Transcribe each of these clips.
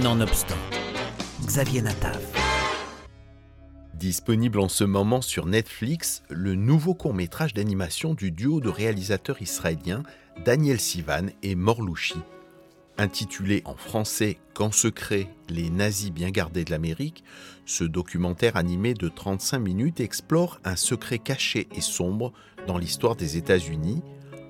Nonobstant, Xavier Natav. Disponible en ce moment sur Netflix, le nouveau court-métrage d'animation du duo de réalisateurs israéliens Daniel Sivan et Morlouchi. Intitulé en français Qu'en secret, les nazis bien gardés de l'Amérique, ce documentaire animé de 35 minutes explore un secret caché et sombre dans l'histoire des États-Unis,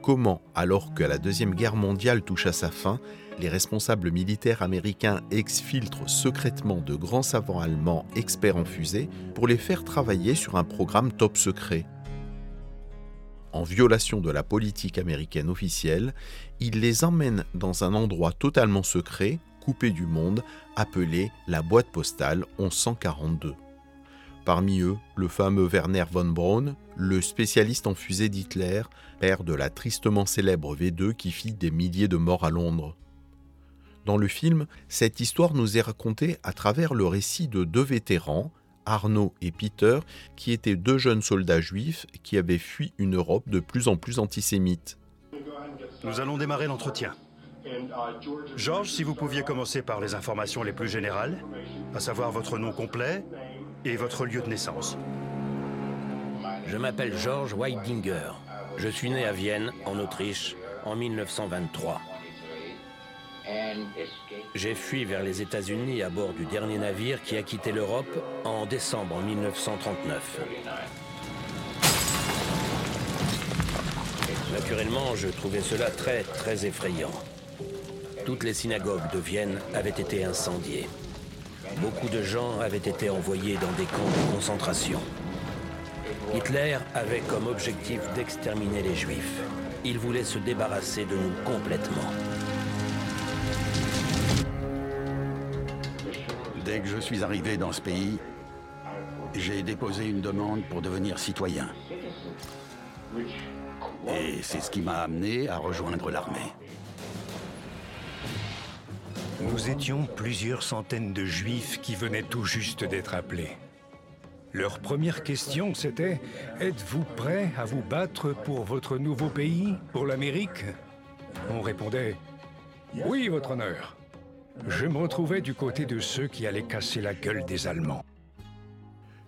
comment, alors que la Deuxième Guerre mondiale touche à sa fin, les responsables militaires américains exfiltrent secrètement de grands savants allemands experts en fusées pour les faire travailler sur un programme top secret. En violation de la politique américaine officielle, ils les emmènent dans un endroit totalement secret, coupé du monde, appelé la boîte postale 1142. Parmi eux, le fameux Werner von Braun, le spécialiste en fusée d'Hitler, père de la tristement célèbre V2 qui fit des milliers de morts à Londres. Dans le film, cette histoire nous est racontée à travers le récit de deux vétérans, Arnaud et Peter, qui étaient deux jeunes soldats juifs qui avaient fui une Europe de plus en plus antisémite. Nous allons démarrer l'entretien. Georges, si vous pouviez commencer par les informations les plus générales, à savoir votre nom complet et votre lieu de naissance. Je m'appelle Georges Weidinger. Je suis né à Vienne, en Autriche, en 1923. J'ai fui vers les États-Unis à bord du dernier navire qui a quitté l'Europe en décembre 1939. Naturellement, je trouvais cela très, très effrayant. Toutes les synagogues de Vienne avaient été incendiées. Beaucoup de gens avaient été envoyés dans des camps de concentration. Hitler avait comme objectif d'exterminer les Juifs. Il voulait se débarrasser de nous complètement. Dès que je suis arrivé dans ce pays, j'ai déposé une demande pour devenir citoyen. Et c'est ce qui m'a amené à rejoindre l'armée. Nous étions plusieurs centaines de juifs qui venaient tout juste d'être appelés. Leur première question, c'était Êtes-vous prêt à vous battre pour votre nouveau pays, pour l'Amérique? On répondait Oui, votre honneur. Je me retrouvais du côté de ceux qui allaient casser la gueule des Allemands.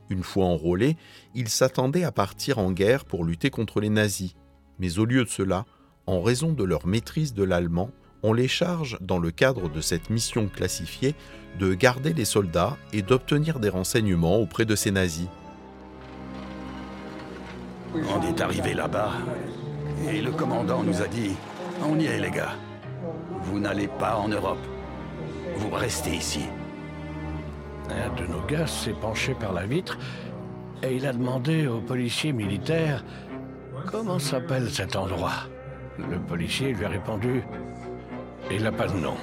Une fois enrôlés, ils s'attendaient à partir en guerre pour lutter contre les nazis. Mais au lieu de cela, en raison de leur maîtrise de l'allemand, on les charge, dans le cadre de cette mission classifiée, de garder les soldats et d'obtenir des renseignements auprès de ces nazis. On est arrivé là-bas et le commandant nous a dit On y est, les gars. Vous n'allez pas en Europe. Vous restez ici. Un de nos gars s'est penché par la vitre et il a demandé au policier militaire comment s'appelle cet endroit? Le policier lui a répondu il n'a pas de nom.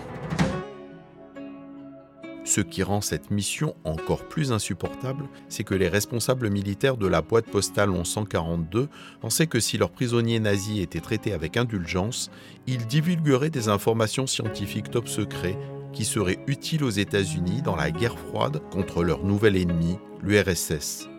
Ce qui rend cette mission encore plus insupportable, c'est que les responsables militaires de la boîte postale 1142 pensaient que si leurs prisonniers nazis étaient traités avec indulgence, ils divulgueraient des informations scientifiques top secrets qui seraient utiles aux États-Unis dans la guerre froide contre leur nouvel ennemi, l'URSS.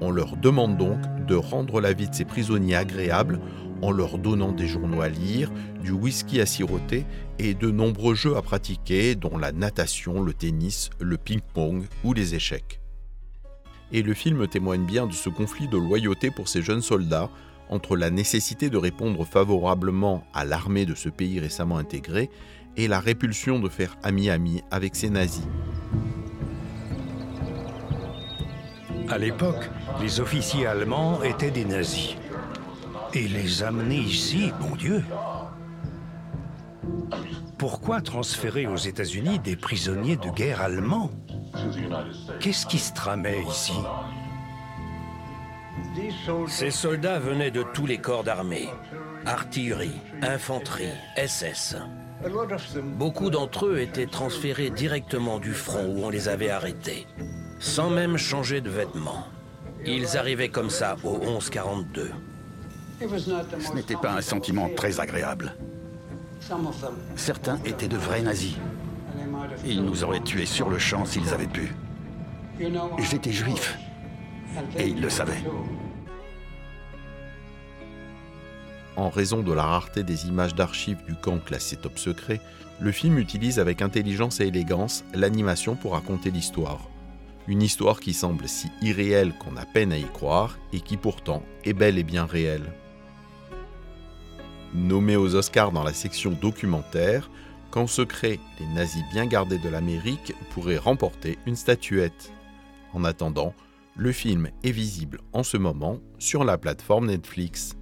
On leur demande donc de rendre la vie de ces prisonniers agréable en leur donnant des journaux à lire, du whisky à siroter et de nombreux jeux à pratiquer, dont la natation, le tennis, le ping-pong ou les échecs. Et le film témoigne bien de ce conflit de loyauté pour ces jeunes soldats entre la nécessité de répondre favorablement à l'armée de ce pays récemment intégré et la répulsion de faire ami-ami avec ces nazis. À l'époque, les officiers allemands étaient des nazis. Et les amener ici, bon Dieu Pourquoi transférer aux États-Unis des prisonniers de guerre allemands? Qu'est-ce qui se tramait ici? Ces soldats venaient de tous les corps d'armée. Artillerie, infanterie, SS. Beaucoup d'entre eux étaient transférés directement du front où on les avait arrêtés, sans même changer de vêtements. Ils arrivaient comme ça au 1142. Ce n'était pas un sentiment très agréable. Certains étaient de vrais nazis. Ils nous auraient tués sur le champ s'ils avaient pu. J'étais juif. Et ils le savaient. en raison de la rareté des images d'archives du camp classé top secret, le film utilise avec intelligence et élégance l'animation pour raconter l'histoire. Une histoire qui semble si irréelle qu'on a peine à y croire et qui pourtant est bel et bien réelle. Nommé aux Oscars dans la section documentaire, Qu'en secret, les nazis bien gardés de l'Amérique pourraient remporter une statuette. En attendant, le film est visible en ce moment sur la plateforme Netflix.